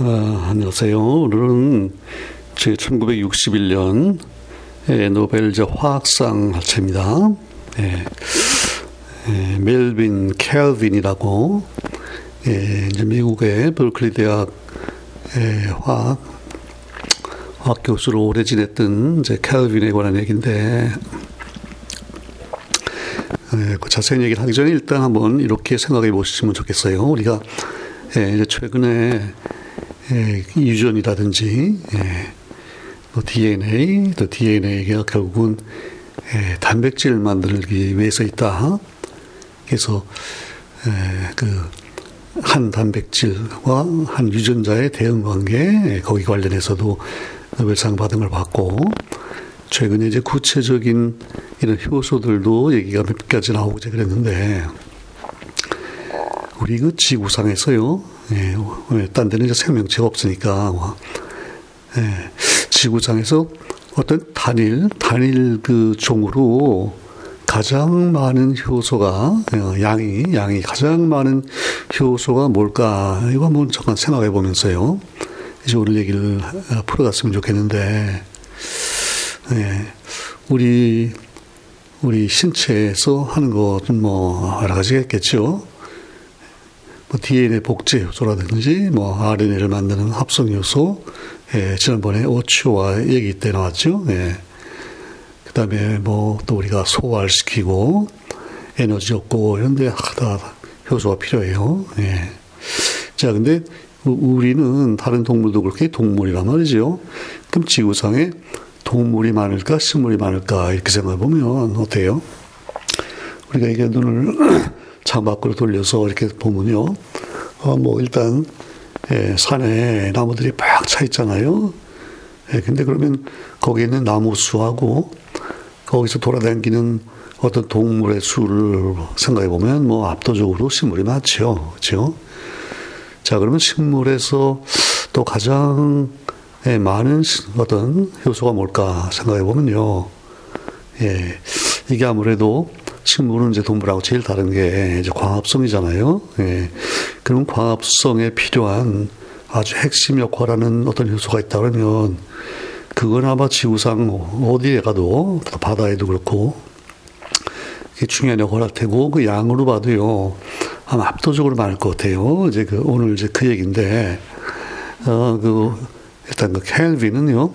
어, 안녕하세요. 오늘은 제 1961년 노벨저 화학상 학체입니다. 예, 예, 멜빈 켈빈이라고 예, 이제 미국의 버클리 대학 예, 화학 화학 교수로 오래 지냈던 이제 켈빈에 관한 얘기인데 예, 그 자세한 얘기를 하기 전에 일단 한번 이렇게 생각해 보시면 좋겠어요. 우리가 예, 이제 최근에 예, 유전이라든지 예, 또 DNA, 또 DNA가 결국은 예, 단백질 만들기 위해서 있다. 그래서 예, 그한 단백질과 한 유전자의 대응 관계 예, 거기 관련해서도 노벨상 받은 걸 봤고 최근에 이제 구체적인 이런 효소들도 얘기가 몇 가지 나오고 그랬는데 우리 그 지구상에서요 예, 딴 데는 이제 생명체가 없으니까, 예, 지구상에서 어떤 단일, 단일 그 종으로 가장 많은 효소가, 어, 양이, 양이 가장 많은 효소가 뭘까? 이거 한번 잠깐 생각해 보면서요. 이제 오늘 얘기를 풀어갔으면 좋겠는데, 예, 우리, 우리 신체에서 하는 것은 뭐 여러 가지가 있겠죠. 뭐 DNA 복제 요소라든지 뭐 RNA를 만드는 합성 요소, 예, 지난번에 오치와 얘기 때 나왔죠. 예. 그 다음에 뭐 또 우리가 소화시키고 에너지 얻고 이런데 다 효소가 필요해요. 예. 자, 근데 우리는 다른 동물도 그렇게 동물이란 말이죠. 그럼 지구상에 동물이 많을까, 식물이 많을까 이렇게 생각해 보면 어때요? 우리가 이게 눈을 창밖으로 돌려서 이렇게 보면요. 어, 뭐, 일단, 예, 산에 나무들이 팍 차 있잖아요. 예, 근데 그러면 거기 있는 나무 수하고 거기서 돌아다니는 어떤 동물의 수를 생각해 보면 뭐 압도적으로 식물이 많죠. 그죠? 자, 그러면 식물에서 또 가장 예, 많은 어떤 효소가 뭘까 생각해 보면요. 예, 이게 아무래도 식물은 이제 동물하고 제일 다른 게 이제 광합성이잖아요. 예. 그럼 광합성에 필요한 아주 핵심 역할하는 어떤 효소가 있다 그러면 그건 아마 지구상 어디에 가도 바다에도 그렇고 중요한 역할을 할 테고 그 양으로 봐도요 아마 압도적으로 많을 것 같아요. 이제 그 오늘 이제 그 얘기인데 어그 일단 그 켈빈은요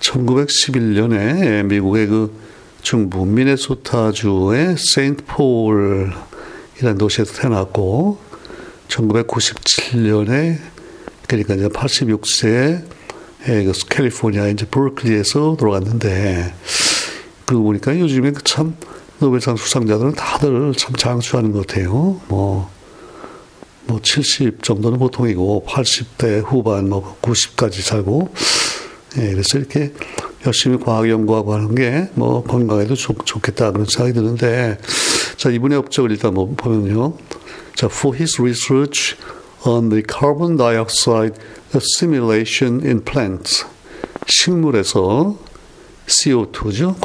1911년에 미국의 그 중부 미네소타주의 세인트 폴이라는 도시에서 태어났고 1997년에 그러니까 이제 86세에 그 캘리포니아 이제 버클리에서 돌아갔는데 그 보니까 요즘에 그참 노벨상 수상자들은 다들 참 장수하는 것 같아요. 뭐, 뭐 70 정도는 보통이고 80대 후반 뭐 90까지 살고 예, 그래서 이렇게 열심히 과학 연구하고 하는 게 뭐 건강에도 좋, 좋겠다 그런 생각이 드는데 자 이분의 업적을 일단 뭐 보면요. 자 for his research on the carbon dioxide assimilation in plants 식물에서 CO2죠.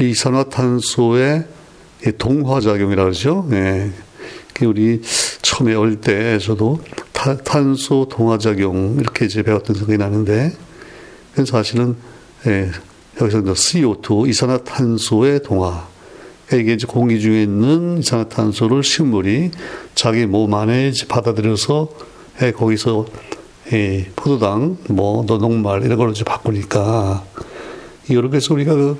이산화탄소의 동화작용이라 그러죠. 예. 우리 처음에 어릴 때 저도 타, 탄소 동화작용 이렇게 이제 배웠던 생각이 나는데 사실은 예, 여기서 이제 CO2 이산화탄소의 동화 이게 이제 공기 중에 있는 이산화탄소를 식물이 자기 몸 안에 받아들여서 예, 거기서 예, 포도당, 뭐 노동말 이런 걸로 이제 바꾸니까 이렇게 해서 우리가 그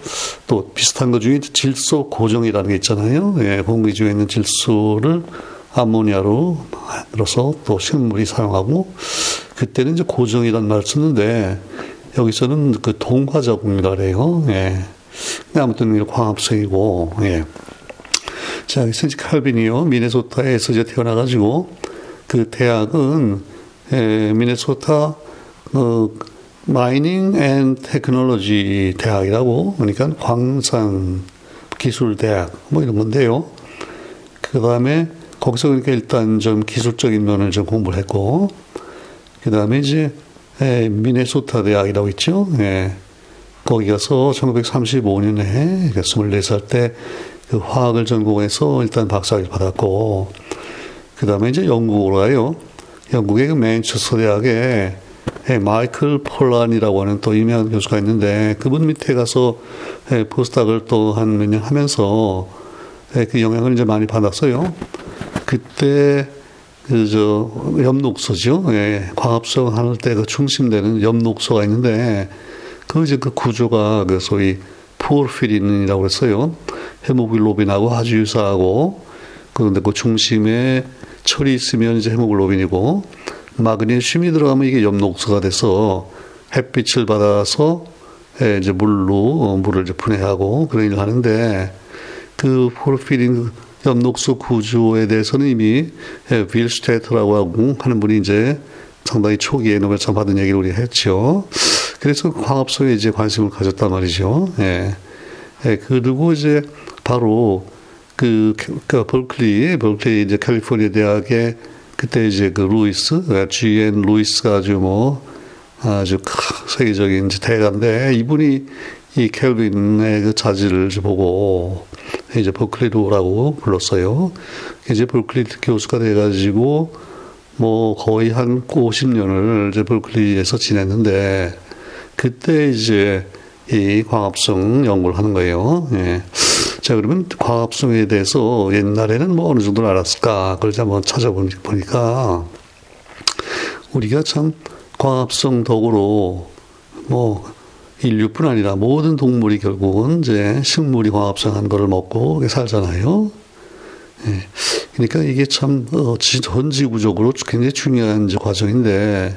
또 비슷한 것 중에 질소 고정이라는 게 있잖아요. 예, 공기 중에 있는 질소를 아모니아로 만들어서 또 식물이 사용하고 그때는 이제 고정이라는 말을 썼는데 여기서는 그 동화작품이라 그래요. 예. 아무튼 광합성이고, 예. 자, 센지 칼빈이요. 미네소타에서 이제 태어나가지고, 그 대학은, 예, 미네소타, 어, Mining and Technology 대학이라고, 그러니까 광산 기술 대학, 뭐 이런 건데요. 그 다음에 거기서 그러니까 일단 좀 기술적인 면을 좀 공부를 했고, 그 다음에 이제 예, 미네소타 대학이라고 있죠. 예. 거기 가서 1935년에 24살 때 그 화학을 전공해서 일단 박사학위 받았고, 그 다음에 이제 영국으로 가요. 영국의 그 맨체스터 대학에 예, 마이클 폴란이라고 하는 또 유명한 교수가 있는데 그분 밑에 가서 예, 포스닥을 또 한 몇 년 하면서 예, 그 영향을 이제 많이 받았어요. 그때 그저 엽록소죠. 예, 광합성 하는 때그 중심되는 엽록소가 있는데 그 이제 그 구조가 그 소위 포르피린이라고 했어요. 헤모글로빈하고 아주 유사하고 그런데 그 중심에 철이 있으면 이제 헤모글로빈이고 마그네슘이 들어가면 이게 엽록소가 돼서 햇빛을 받아서 예, 이제 물로 어, 물을 이제 분해하고 그런 일을 하는데 그 포르피린 엽록소 구조에 대해서는 이미 예, 빌스테트라고 하고 하는 분이 이제 상당히 초기에 노벨상 받은 얘기를 우리 했죠. 그래서 광합성에 이제 관심을 가졌단 말이죠. 예. 예, 그리고 이제 바로 그, 그 벌클리, 벌클리 이제 캘리포니아 대학의 그때 이제 그 루이스, G.N. 루이스가 아주 뭐 아주 세계적인 대가인데 이분이 이 켈빈의 그 자질을 보고 이제 버클리로 오라고 불렀어요. 이제 버클리 교수가 돼가지고 뭐 거의 한 50년을 이제 버클리에서 지냈는데 그때 이제 이 광합성 연구를 하는 거예요. 예. 자, 그러면 광합성에 대해서 옛날에는 뭐 어느 정도 알았을까? 그걸 한번 찾아보니까 우리가 참 광합성 덕으로 뭐 인류뿐 아니라 모든 동물이 결국은 이제 식물이 광합성한 거를 먹고 살잖아요. 예. 그러니까 이게 참 어, 전 지구적으로 굉장히 중요한 과정인데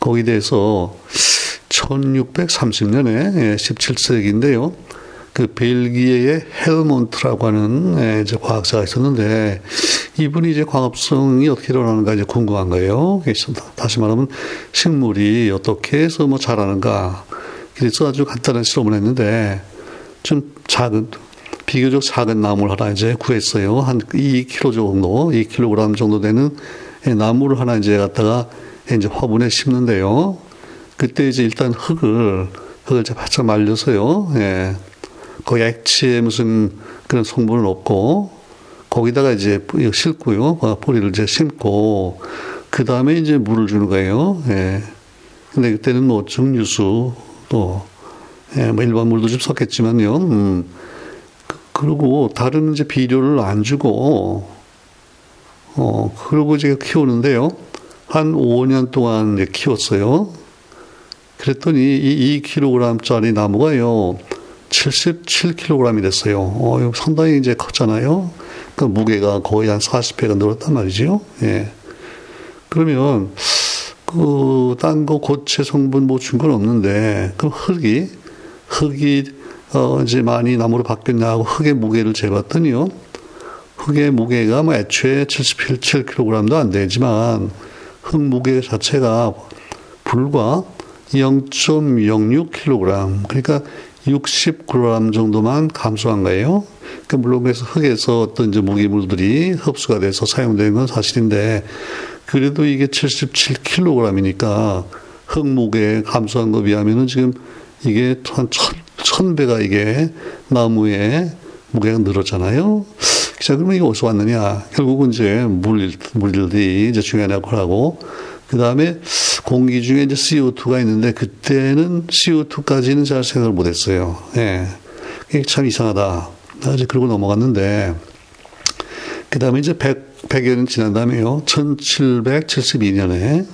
거기에 대해서 1630년에 17세기인데요. 그 벨기에의 헬몬트라고 하는 예, 이제 과학자가 있었는데 이분이 이제 광합성이 어떻게 일어나는가 이제 궁금한 거예요. 다시 말하면 식물이 어떻게 해서 뭐 자라는가. 그래서 아주 간단한 실험을 했는데 좀 작은 비교적 작은 나무를 하나 이제 구했어요. 한 2kg 정도, 2kg 정도 되는 예, 나무를 하나 이제 갖다가 이제 화분에 심는데요. 그때 이제 일단 흙을 흙을 바짝 말려서요. 예. 거기 액체에 무슨 그런 성분은 없고 거기다가 이제 싣고요. 뿌리를 이제 심고 그 다음에 이제 물을 주는 거예요. 예. 근데 그때는 뭐 증류수 또 예, 뭐 일반 물도 좀 섞였지만요. 음. 그리고 다른 이제 비료를 안 주고 어 그러고 이제 키우는데요. 한 5년 동안 키웠어요. 그랬더니 이 2kg짜리 나무가요. 77kg이 됐어요. 어, 상당히 이제 컸잖아요. 그 무게가 거의 한 40배가 늘었단 말이죠. 예. 그러면, 그, 딴 거 고체 성분 뭐준건 없는데, 그 흙이, 흙이, 어, 이제 많이 나무로 바뀌었냐 하고 흙의 무게를 재봤더니요. 흙의 무게가 뭐 애초에 77kg도 안 되지만, 흙 무게 자체가 불과 0.06kg. 그러니까 60g 정도만 감소한 거예요. 그러니까 물론 그래서 흙에서 어떤 이제 무기물들이 흡수가 돼서 사용되는 건 사실인데 그래도 이게 77kg이니까 흙 무게 감소한 거 비하면은 지금 이게 한 천, 천 배가 이게 나무의 무게가 늘었잖아요. 자, 그러면 이게 어디서 왔느냐? 결국은 이제 물, 물들이 이제 중요한 역할을 하고, 그 다음에 공기 중에 이제 CO2가 있는데 그때는 CO2까지는 잘 생각을 못 했어요. 예. 이게 참 이상하다. 아직 그러고 넘어갔는데, 그 다음에 이제 100, 100여 년 지난 다음에요. 1772년에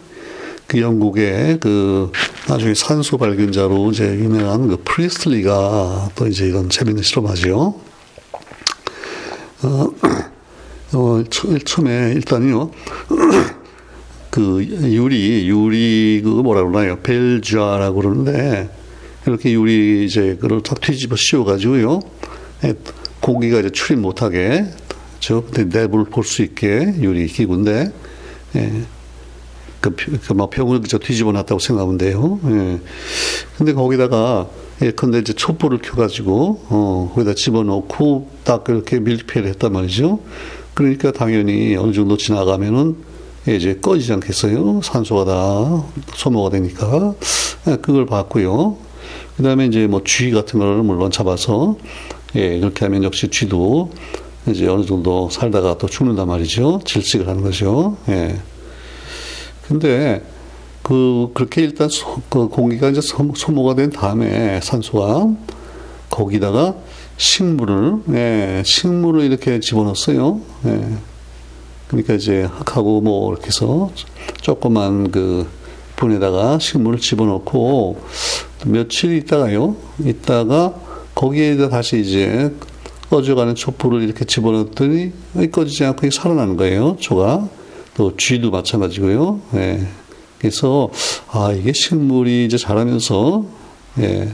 그 영국의 그 나중에 산소 발견자로 이제 유명한 그 프리스틀리가 또 이제 이런 재밌는 실험하죠. 어, 어, 처음에 일단요. 그 유리 유리 그 뭐라 그러나요 벨좌라고 그러는데 이렇게 유리 이제 그걸 탁 뒤집어 씌워 가지고요 예, 고기가 이제 출입 못하게 저 내부를 볼 수 있게 유리 기구인데 예. 그, 그막 병을 그저 뒤집어 놨다고 생각하면 돼요. 예. 근데 거기다가 예, 근데 이제 촛불을 켜가지고, 어, 거기다 집어넣고 딱 그렇게 밀폐를 했단 말이죠. 그러니까 당연히 어느 정도 지나가면은 예, 이제 꺼지지 않겠어요? 산소가 다 소모가 되니까. 예, 그걸 봤고요. 그 다음에 이제 뭐 쥐 같은 거를 물론 잡아서, 예, 그렇게 하면 역시 쥐도 이제 어느 정도 살다가 또 죽는단 말이죠. 질식을 하는 거죠. 예. 근데 그 그렇게 일단 소, 그 공기가 이제 소모가 된 다음에 산소가 거기다가 식물을 예, 식물을 이렇게 집어넣었어요. 예. 그러니까 이제 흙하고 뭐 이렇게 해서 조그만 그 분에다가 식물을 집어넣고 며칠 있다가요. 있다가 거기에다 다시 이제 꺼져가는 촛불을 이렇게 집어넣었더니 꺼지지 않고 살아나는 거예요. 초가 또 쥐도 마찬가지고요. 예. 그래서 아 이게 식물이 이제 자라면서 예.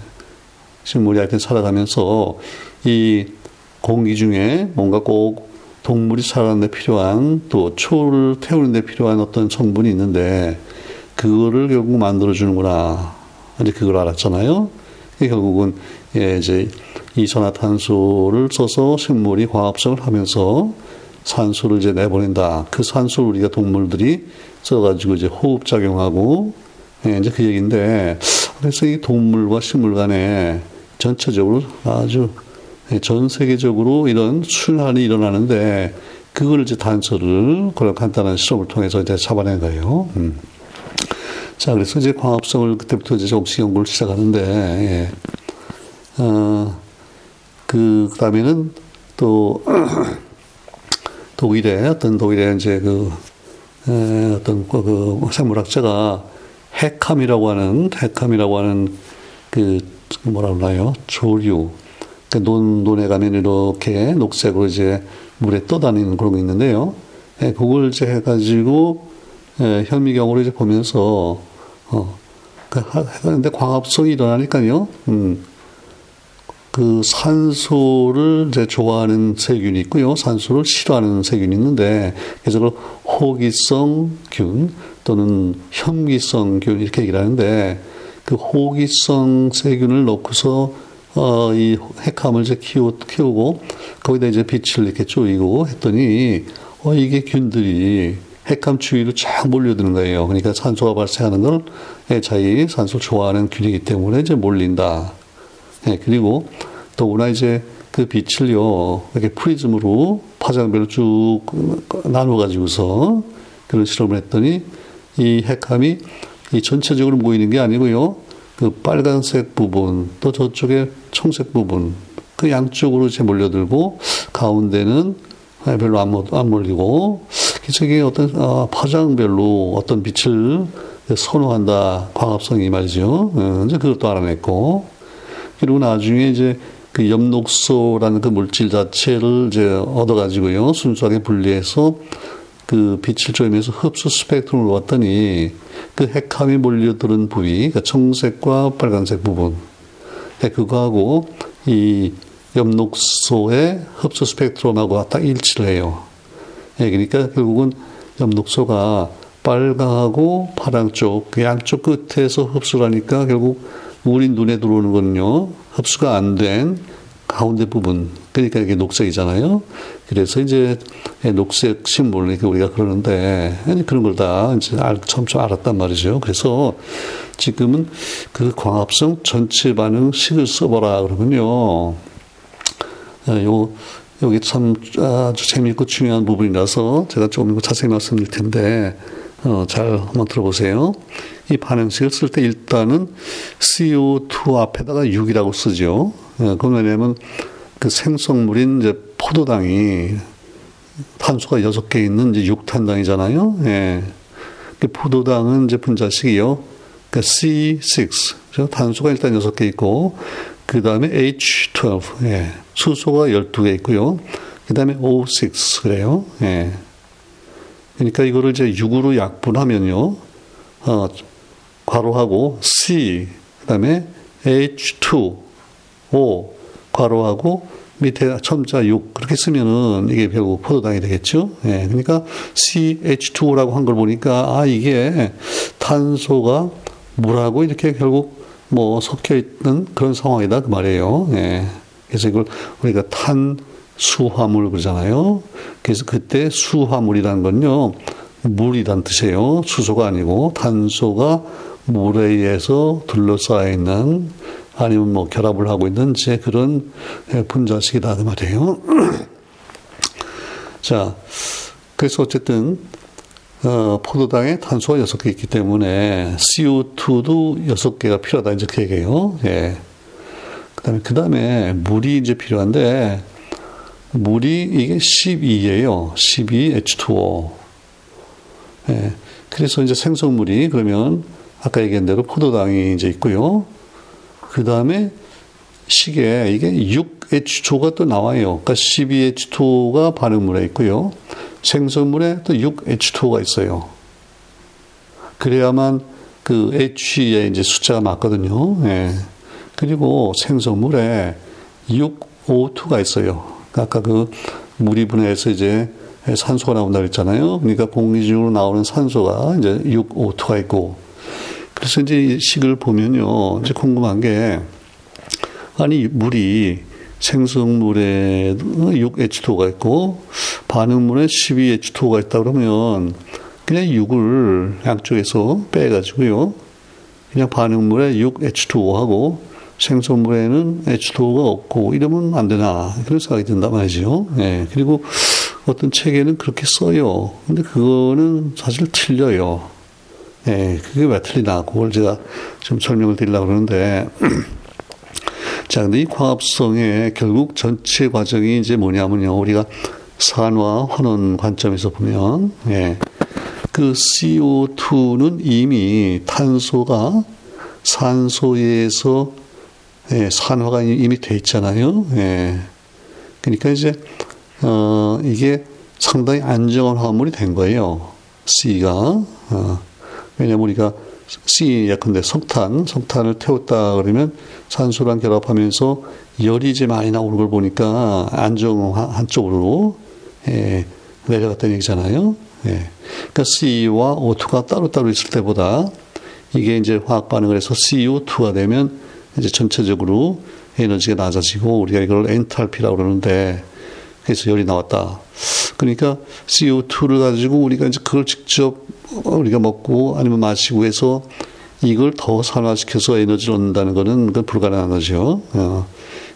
식물이 하여튼 살아가면서 이 공기 중에 뭔가 꼭 동물이 살아가는데 필요한 또 초를 태우는데 필요한 어떤 성분이 있는데 그거를 결국 만들어주는구나. 이제 그걸 알았잖아요. 결국은 예, 이제 이산화탄소를 써서 식물이 광합성을 하면서 산소를 이제 내보낸다. 그 산소를 우리가 동물들이 써가지고 이제 호흡작용하고 예, 이제 그 얘기인데 그래서 이 동물과 식물 간에 전체적으로 아주 전 세계적으로 이런 순환이 일어나는데 그걸 이제 단서를 그런 간단한 실험을 통해서 이제 잡아낸 거예요. 음. 자, 그래서 이제 광합성을 그때부터 이제 조금씩 연구를 시작하는데, 예. 어, 그, 그 다음에는 또, 독일의 어떤 독일의 이제 그, 에, 어떤 그, 그 생물학자가 핵함이라고 하는, 핵함이라고 하는 그, 뭐라 그러나요? 조류. 그 논, 논에 가면 이렇게 녹색으로 이제 물에 떠다니는 그런 거 있는데요. 예, 그걸 이제 해가지고, 예, 현미경으로 이제 보면서, 어, 그, 하는데 광합성이 일어나니까요, 음, 그 산소를 이제 좋아하는 세균이 있고요. 산소를 싫어하는 세균이 있는데, 그래서 그 호기성균 또는 현기성균 이렇게 얘기를 하는데, 그 호기성 세균을 넣고서 어, 이 핵함을 이제 키우, 키우고 거기다 이제 빛을 이렇게 쪼이고 했더니 어, 이게 균들이 핵감 주위로 쫙 몰려드는 거예요. 그러니까 산소가 발생하는 걸 자기 산소 좋아하는 균이기 때문에 이제 몰린다. 네, 그리고 더구나 이제 그 빛을요, 이렇게 프리즘으로 파장별로 쭉 나눠가지고서 그런 실험을 했더니 이 핵감이 이 전체적으로 모이는 게 아니고요. 그 빨간색 부분, 또 저쪽에 청색 부분, 그 양쪽으로 이제 몰려들고 가운데는 별로 안, 안 몰리고 기적의 어떤 어, 파장별로 어떤 빛을 선호한다 광합성이 말이죠. 어, 이제 그것도 알아냈고 그리고 나중에 이제 그 엽록소라는 그 물질 자체를 이제 얻어가지고요 순수하게 분리해서 그 빛을 쪼이면서 흡수 스펙트럼을 봤더니 그 핵함이 몰려드는 부위, 그 청색과 빨간색 부분, 네, 그거하고 이 엽록소의 흡수 스펙트럼하고 딱 일치를 해요. 예, 그러니까 결국은 엽록소가 빨강하고 파랑 쪽, 그 양쪽 끝에서 흡수를 하니까 결국 우리 눈에 들어오는 거는요, 흡수가 안 된 가운데 부분, 그러니까 이게 녹색이잖아요. 그래서 이제 녹색 식물, 이렇게 우리가 그러는데, 그런 걸 다 이제 알, 처음 좀 알았단 말이죠. 그래서 지금은 그 광합성 전체 반응식을 써보라 그러면요. 요, 여기 참 아주 재미있고 중요한 부분이라서 제가 조금 자세히 말씀드릴 텐데, 어, 잘 한번 들어보세요. 이 반응식을 쓸 때 일단은 CO2 앞에다가 6이라고 쓰죠. 예, 그건 왜냐면 그 생성물인 이제 포도당이 탄소가 6개 있는 이제 6탄당이잖아요. 예. 그 포도당은 이제 분자식이요. 그러니까 C6. 탄소가 일단 6개 있고, 그 다음에 H12. 예. 수소가 12개 있고요. 그 다음에 O6. 그래요. 예. 그러니까 이거를 이제 6으로 약분하면요. 어, 괄호하고 C, 그 다음에 H2, O, 괄호하고 밑에 첨자 6 그렇게 쓰면은 이게 결국 포도당이 되겠죠. 예, 그러니까 CH2라고 한 걸 보니까 아 이게 탄소가 물하고 이렇게 결국 뭐 섞여 있는 그런 상황이다 그 말이에요. 예. 그래서 이걸 우리가 탄수화물 그러잖아요. 그래서 그때 수화물이라는 건요 물이란 뜻이에요. 수소가 아니고 탄소가 의해서 둘러싸여 있는 아니면 뭐 결합을 하고 있는 제 그런 분자식이다 그 말이에요. 자, 그래서 어쨌든 어, 포도당에 탄소가 6개 있기 때문에 CO2도 6개가 필요하다. 이제 그 얘기예요. 예. 그 다음에, 그 다음에 물이 이제 필요한데, 물이 이게 12예요. 12H2O. 예. 그래서 이제 생성물이 그러면 아까 얘기한 대로 포도당이 이제 있고요. 그 다음에 시계 이게 6H2가 또 나와요. 그러니까 12H2가 반응물에 있고요. 생성물에 또 6H2가 있어요. 그래야만 그 H의 이제 숫자가 맞거든요. 예. 그리고 생성물에 6O2가 있어요. 아까 그 무리 분해에서 이제 산소가 나온다 그랬잖아요. 그러니까 공기 중으로 나오는 산소가 이제 6O2가 있고. 그래서 이제 이 식을 보면요. 이제 궁금한 게 아니 물이 생성물에 6H2가 있고 반응물에 12H2가 있다 그러면 그냥 6을 양쪽에서 빼가지고요. 그냥 반응물에 6H2O하고 생성물에는 H2O가 없고 이러면 안 되나 그런 생각이 든단 말이죠. 예. 그리고 어떤 책에는 그렇게 써요. 근데 그거는 사실 틀려요. 예. 그게 왜 틀리나 그걸 제가 좀 설명을 드리려고 그러는데 자, 근데 이 광합성의 결국 전체 과정이 이제 뭐냐면요. 우리가 산화 환원 관점에서 보면, 예. 그 CO2는 이미 탄소가 산소에서 예, 산화가 이미 돼 있잖아요. 예. 그러니까 이제 어, 이게 상당히 안정한 화물이 된 거예요. C가 어, 왜냐면 우리가 C 예컨대 석탄, 석탄을 태웠다 그러면 산소랑 결합하면서 열이 이제 많이 나오는 걸 보니까 안정 한쪽으로 예, 내려갔다는 얘기잖아요. 예. 그러니까 C와 O2가 따로따로 있을 때보다 이게 이제 화학 반응을 해서 CO2가 되면 이제 전체적으로 에너지가 낮아지고 우리가 이걸 엔탈피라고 그러는데 그래서 열이 나왔다. 그러니까 CO2를 가지고 우리가 이제 그걸 직접 우리가 먹고 아니면 마시고 해서 이걸 더 산화시켜서 에너지를 얻는다는 것은 그 불가능한 거죠. 어.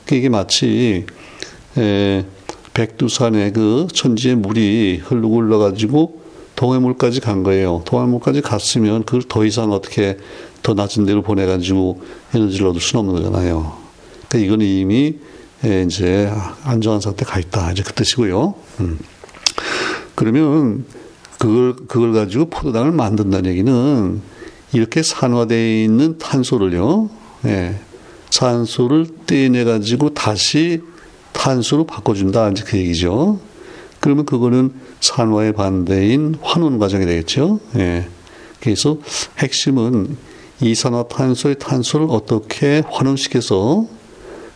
그러니까 이게 마치 에, 백두산의 그 천지의 물이 흐르고 흘러가지고 동해물까지 간 거예요. 동해물까지 갔으면 그걸 더 이상 어떻게 더 낮은 데로 보내가지고 에너지를 얻을 수는 없는 거잖아요. 그러니까 이건 이미 이제 안정한 상태 가 있다. 이제 그 뜻이고요. 음. 그러면 그걸 그걸 가지고 포도당을 만든다는 얘기는 이렇게 산화되어 있는 탄소를요, 예, 산소를 떼내 가지고 다시 탄소로 바꿔준다 이제 그 얘기죠. 그러면 그거는 산화의 반대인 환원 과정이 되겠죠. 예. 그래서 핵심은 이산화탄소의 탄소를 어떻게 환원시켜서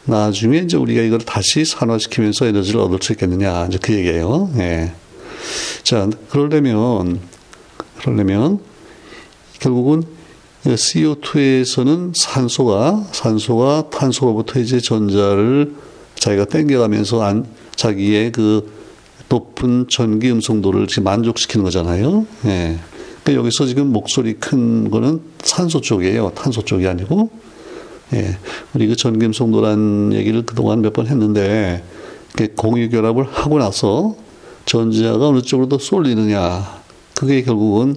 나중에 이제 우리가 이걸 다시 산화시키면서 에너지를 얻을 수 있겠느냐 이제 그 얘기예요. 예. 자, 그러려면, 그러려면, 결국은 CO2에서는 산소가, 산소가 탄소로부터 이제 전자를 자기가 땡겨가면서 안, 자기의 그 높은 전기 음성도를 지금 만족시키는 거잖아요. 예. 그러니까 여기서 지금 목소리 큰 거는 산소 쪽이에요. 탄소 쪽이 아니고. 예. 우리 그 전기 음성도란 얘기를 그동안 몇 번 했는데, 공유 결합을 하고 나서 전자가 어느 쪽으로 더 쏠리느냐. 그게 결국은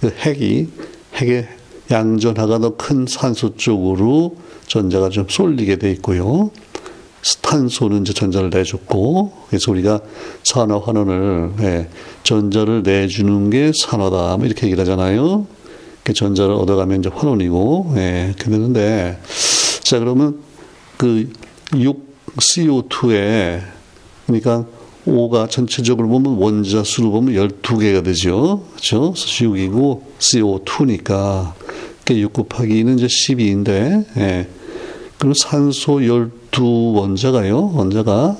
그 핵이, 핵의 양전하가 더 큰 산소 쪽으로 전자가 좀 쏠리게 돼 있고요. 탄소는 이제 전자를 내줬고, 그래서 우리가 산화 환원을, 예, 전자를 내주는 게 산화다. 뭐 이렇게 얘기를 하잖아요. 그 전자를 얻어가면 이제 환원이고, 예, 그랬는데, 자, 그러면 그 6CO2에, 그러니까 5가 전체적으로 보면 원자 수로 보면 12개가 되죠. 그렇죠? 6이고 CO2니까. 그러니까 6 곱하기는 이제 12인데, 예. 그럼 산소 12 원자가요, 원자가,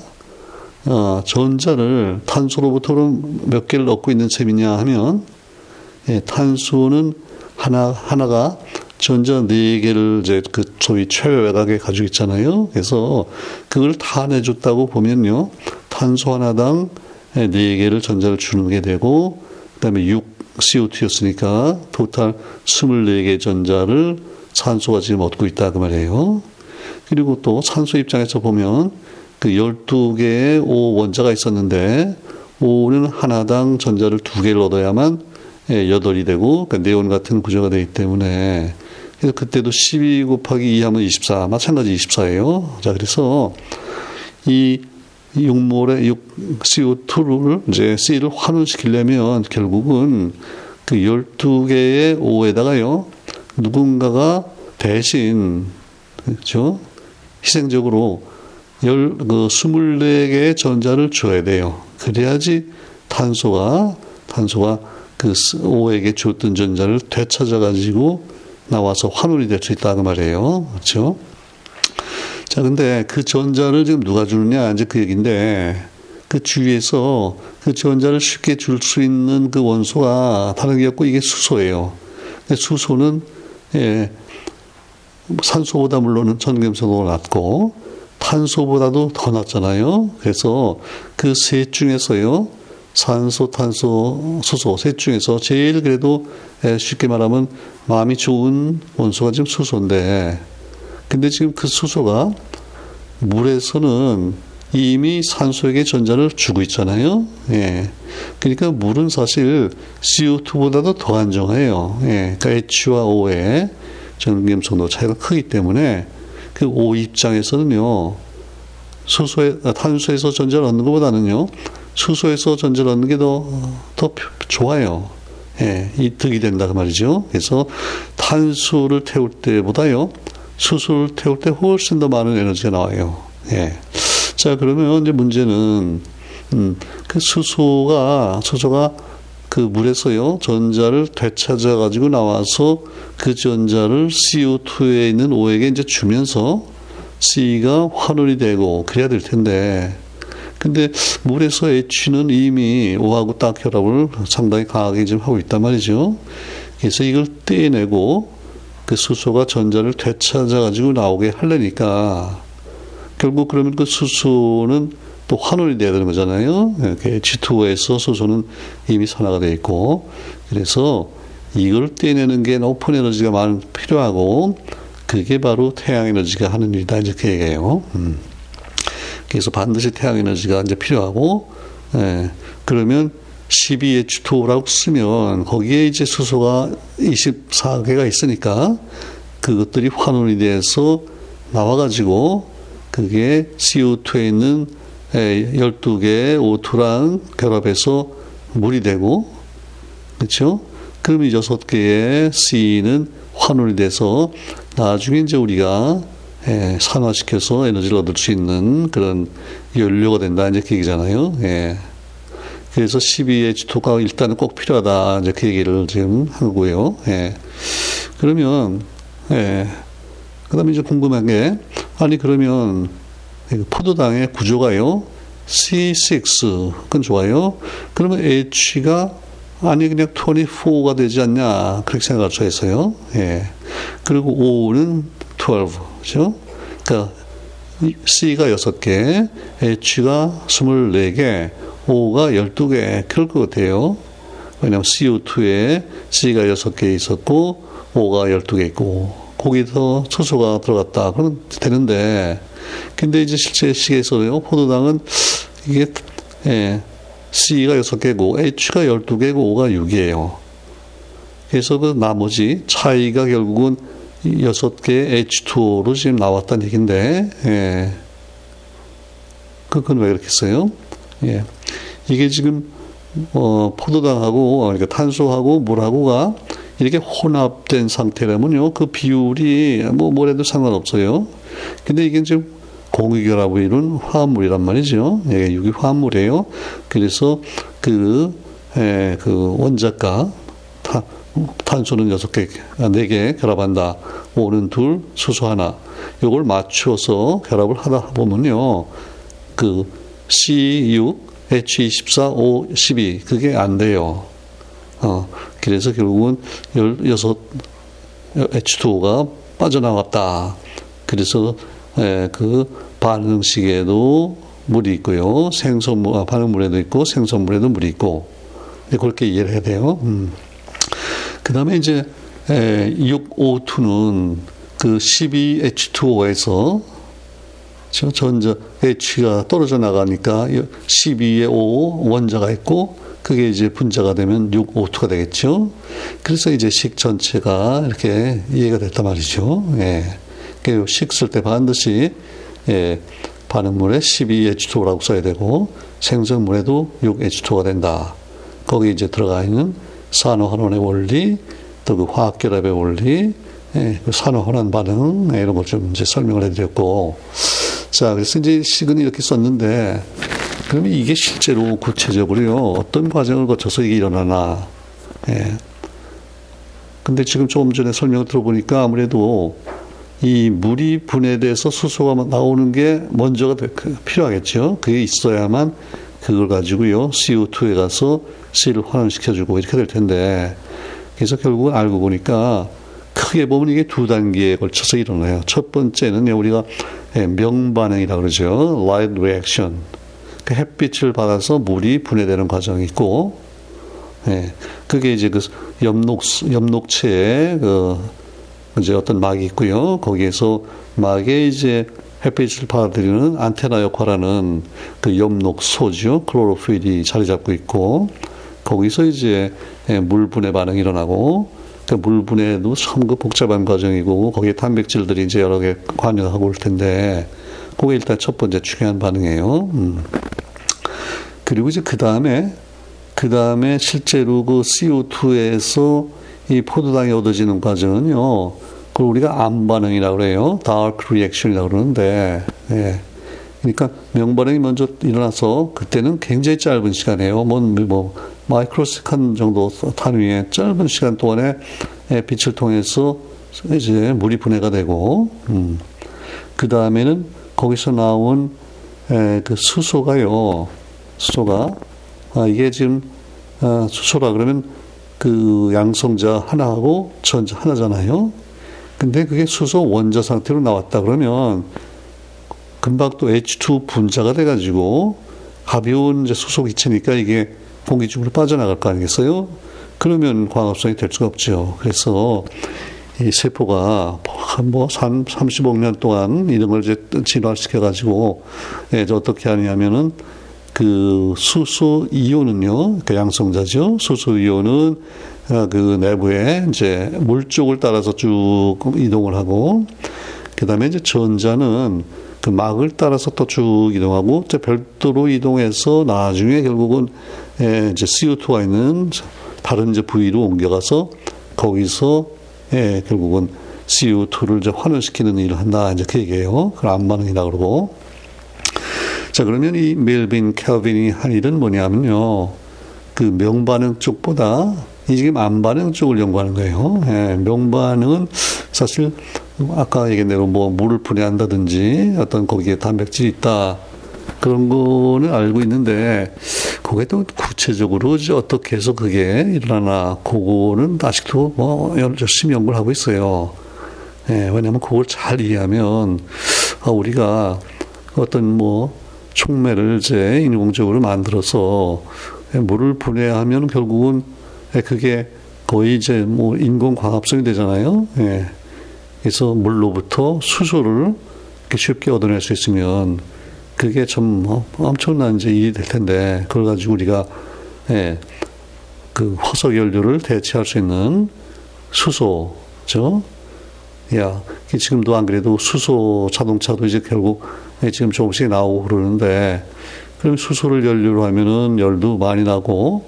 어, 전자를 탄소로부터는 몇 개를 얻고 있는 셈이냐 하면, 예, 탄소는 하나, 하나가 전자 네 개를 이제 그 소위 최외곽에 가지고 있잖아요. 그래서 그걸 다 내줬다고 보면요. 탄소 하나당 네 개를 전자를 주는 게 되고, 그 다음에 6 CO2였으니까 토탈 24개 전자를 산소가 지금 얻고 있다 그 말이에요. 그리고 또 산소 입장에서 보면 그 12개의 O 원자가 있었는데 O는 하나당 전자를 두 개를 얻어야만 예, 8이 되고 그러니까 네온 같은 구조가 되기 때문에 그래서 그때도 12 곱하기 2 하면 24 마찬가지 24예요. 자 그래서 이 육몰의 육 CO2를 이제 C를 환원시키려면 결국은 그 12개의 O에다가요. 누군가가 대신 그렇죠? 희생적으로 열, 그 24개의 전자를 줘야 돼요. 그래야지 탄소가, 탄소가 그 O에게 줬던 전자를 되찾아가지고 나와서 환원이 될 수 있다, 그 말이에요. 그렇죠? 자, 근데 그 전자를 지금 누가 주느냐, 이제 그 얘기인데, 그 주위에서 그 전자를 쉽게 줄 수 있는 그 원소가 다른 게 없고 이게 수소예요. 수소는, 예, 산소보다 물론은 전기음성도 낮고, 탄소보다도 더 낮잖아요. 그래서 그 셋 중에서요, 산소, 탄소, 수소 셋 중에서 제일 그래도 쉽게 말하면 마음이 좋은 원소가 지금 수소인데, 근데 지금 그 수소가 물에서는 이미 산소에게 전자를 주고 있잖아요. 예. 그러니까 물은 사실 CO2보다도 더 안정해요. 예. 그러니까 H와 O의 전기음성도 차이가 크기 때문에 그 O 입장에서는요, 수소에, 탄소에서 전자를 얻는 것보다는요, 수소에서 전자를 얻는 게 더, 더 좋아요. 예, 이 득이 된다 그 말이죠. 그래서 탄소를 태울 때보다요, 수소를 태울 때 훨씬 더 많은 에너지가 나와요. 예. 자, 그러면 이제 문제는, 음, 그 수소가, 수소가 그 물에서요, 전자를 되찾아 가지고 나와서 그 전자를 CO2에 있는 O에게 이제 주면서 C가 환원이 되고 그래야 될 텐데, 근데 물에서 H는 이미 O하고 딱 결합을 상당히 강하게 지금 하고 있단 말이죠. 그래서 이걸 떼내고 그 수소가 전자를 되찾아 가지고 나오게 하려니까 결국 그러면 그 수소는 또 환원이 돼야 되는 거잖아요. H2O에서 수소는 이미 산화가 되어 있고 그래서 이걸 떼내는 게 높은 에너지가 많 필요하고 그게 바로 태양 에너지가 하는 일이다 이제 그 얘기예요. 음. 그래서 반드시 태양 에너지가 이제 필요하고 예. 그러면 12H2O라고 쓰면 거기에 이제 수소가 24개가 있으니까 그것들이 환원이 돼서 나와가지고 그게 CO2에 있는 12개의 O2랑 결합해서 물이 되고, 그렇죠? 이 6개의 C는 환원이 돼서 나중에 이제 우리가 산화시켜서 에너지를 얻을 수 있는 그런 연료가 된다. 이제 그 얘기잖아요. 예. 그래서 12H2가 일단은 꼭 필요하다. 이제 그 얘기를 지금 하고요. 예. 그러면, 예. 그 다음에 이제 궁금한 게, 아니, 그러면, 포도당의 구조가요, C6, 그건 좋아요. 그러면 H가, 아니, 그냥 24가 되지 않냐. 그렇게 생각할 수 있어요. 예. 그리고 O는 12, 그죠? 그러니까, C가 6개, H가 24개, O가 12개, 그럴 것 같아요. 왜냐면 CO2에 C가 6개 있었고, O가 12개 있고, 거기서 수소가 들어갔다. 그러면 되는데, 근데 이제 실제 시계에서요, 포도당은 이게, 예, C가 6개고, H가 12개고, O가 6이에요. 그래서 그 나머지 차이가 결국은 6개 H2O로 지금 나왔다는 얘기인데, 예. 그건 왜 그렇겠어요? 예. 이게 지금, 어, 포도당하고, 그러니까 탄소하고 물하고가 이렇게 혼합된 상태라면요, 그 비율이 뭐 뭐래도 상관없어요. 근데 이게 지금 공유결합을 이룬 화합물이란 말이죠. 예, 이게 화합물이에요. 그래서 그, 예, 그 원자가 타, 탄소는 여섯 개, 아, 네개 결합한다. 오는 둘, 수소 하나. 요걸 맞추어서 결합을 하다 보면요. 그 C6, H24, O, 12. 그게 안 돼요. 어, 그래서 결국은 16 H2O가 빠져나왔다. 그래서 에, 그 반응식에도 물이 있고요. 생선물, 아, 반응물에도 있고 생선물에도 물이 있고. 그렇게 이해를 해야 돼요. 음. 그 다음에 이제 에, 6O2는 그 12H2O에서 저 전자 H가 떨어져 나가니까 12에 O 원자가 있고 그게 이제 분자가 되면 6O2가 되겠죠. 그래서 이제 식 전체가 이렇게 이해가 됐단 말이죠. 예. 그식 쓸 때 반드시 예, 반응물에 12H2라고 써야 되고 생성물에도 6H2가 된다. 거기 이제 들어가 있는 산화환원의 원리, 또 그 화학결합의 원리, 예, 그 산화환원 반응 예, 이런 걸 좀 이제 설명을 해드렸고, 자 그래서 이제 식은 이렇게 썼는데 그러면 이게 실제로 구체적으로요 어떤 과정을 거쳐서 이게 일어나나? 예. 근데 지금 조금 전에 설명을 들어보니까 아무래도 이 물이 분해돼서 수소가 나오는 게 먼저가 그 필요하겠죠. 그게 있어야만 그걸 가지고요 CO2에 가서 C를 환원시켜주고 이렇게 될 텐데 그래서 결국은 알고 보니까 크게 보면 이게 두 단계에 걸쳐서 일어나요. 첫 번째는 우리가 예, 명반응이라 고 그러죠. light reaction. 그 햇빛을 받아서 물이 분해되는 과정이 있고, 예, 그게 이제 그 엽록, 엽록체에 그 이제 어떤 막이 있고요. 거기에서 막에 이제 햇빛을 받아들이는 안테나 역할하는 그 엽록소죠. 클로로필이 자리 잡고 있고, 거기서 이제 예, 물분해 반응이 일어나고, 그 물분해도 참 그 복잡한 과정이고, 거기에 단백질들이 이제 여러 개 관여하고 올 텐데, 그게 일단 첫 번째 중요한 반응이에요. 음. 그리고 이제 그 다음에, 그 다음에 실제로 그 CO2에서 이 포도당이 얻어지는 과정은요, 그걸 우리가 암 반응이라고 그래요. dark reaction이라고 그러는데, 예. 그러니까 명반응이 먼저 일어나서 그때는 굉장히 짧은 시간이에요. 뭐, 뭐 microsecond 정도 단위의 짧은 시간 동안에 예, 빛을 통해서 이제 물이 분해가 되고, 음. 그 다음에는 거기서 나온 에, 예, 그 수소가요. 수소가 아, 이게 지금 아, 수소라 그러면 그 양성자 하나하고 전자 하나잖아요. 근데 그게 수소 원자 상태로 나왔다 그러면 금방 또 H2 분자가 돼가지고 가벼운 이제 수소 기체니까 이게 공기 중으로 빠져나갈 거 아니겠어요? 그러면 광합성이 될 수가 없죠. 그래서 이 세포가 뭐 30억 년 동안 이런 걸 이제 진화시켜가지고 예, 어떻게 하냐면은 그 수소 이온은요, 그 양성자죠. 수소 이온은 어, 그 내부에 이제 물 쪽을 따라서 쭉 이동을 하고, 그 다음에 이제 전자는 그 막을 따라서 또 쭉 이동하고, 이제 별도로 이동해서 나중에 결국은 예, 이제 CO2가 있는 다른 이제 부위로 옮겨가서 거기서 예, 결국은 CO2를 이제 환원시키는 일을 한다. 이제 그 얘기예요. 그걸 안반응이라 그러고. 자, 그러면 이 멜빈, 켈빈이 한 일은 뭐냐면요. 그 명반응 쪽보다 이 지금 안 반응 쪽을 연구하는 거예요. 예, 명반응은 사실 아까 얘기한 대로 뭐 물을 분해한다든지 어떤 거기에 단백질이 있다. 그런 거는 알고 있는데 그게 또 구체적으로 어떻게 해서 그게 일어나나 그거는 아직도 뭐 열심히 연구를 하고 있어요. 예, 왜냐하면 그걸 잘 이해하면 아, 우리가 어떤 뭐 촉매를 이제 인공적으로 만들어서 물을 분해하면 결국은 그게 거의 이제 뭐 인공 광합성이 되잖아요. 예. 그래서 물로부터 수소를 쉽게 얻어낼 수 있으면 그게 참 뭐 엄청난 이제 일이 될 텐데 그걸 가지고 우리가 예, 그 화석 연료를 대체할 수 있는 수소죠. 야, 지금도 안 그래도 수소 자동차도 이제 결국 지금 조금씩 나오고 그러는데 그럼 수소를 연료로 하면은 열도 많이 나고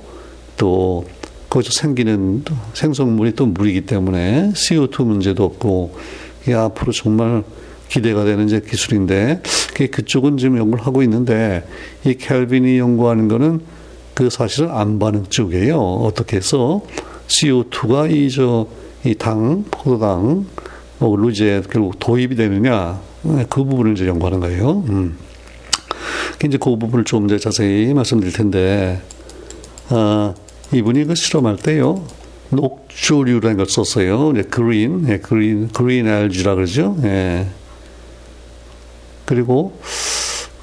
또 거기서 생기는 생성물이 또 물이기 때문에 CO2 문제도 없고 이게 앞으로 정말 기대가 되는 이제 기술인데 그쪽은 지금 연구를 하고 있는데 이 켈빈이 연구하는 거는 그 사실은 안 반응 쪽이에요. 어떻게 해서 CO2가 이 저 이 당, 포도당, 뭐 루제 결국 도입이 되느냐 그 부분을 이제 연구하는 거예요. 음. 이제 그 부분을 좀 이제 자세히 말씀드릴 텐데, 아, 이분이 그 실험할 때요, 녹조류라는 걸 썼어요. 이제 그린, 예, 그린, 그린 알지라 그러죠. 예. 그리고,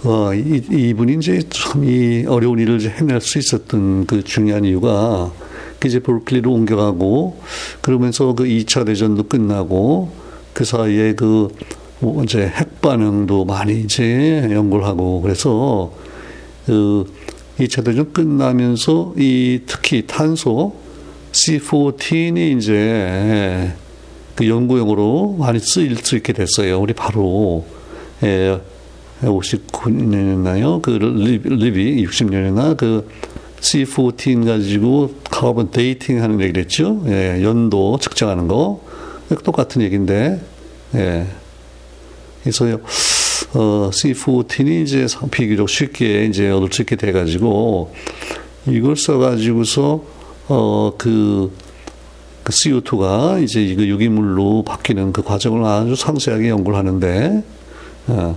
어, 이, 이분이 이제 참 이 어려운 일을 해낼 수 있었던 그 중요한 이유가, 그 이제 볼클리로 옮겨가고, 그러면서 그 2차 대전도 끝나고, 그 사이에 그 뭐 이제 핵 반응도 많이 이제 연구를 하고 그래서 그 2차 대전 끝나면서 이 특히 탄소 C14이 이제 그 연구용으로 많이 쓰일 수 있게 됐어요. 우리 바로 예, 59년이나요? 그 리비 60년이나 그 C14 가지고 carbon dating 하는 얘기를 했죠. 예, 연도 측정하는 거. 똑같은 얘기인데, 예. 그래서, 어, C14이 이제 비교적 쉽게 이제 얻을 수 있게 돼가지고, 이걸 써가지고서, 어, 그, 그 CO2가 이제 그 유기물로 바뀌는 그 과정을 아주 상세하게 연구를 하는데, 어,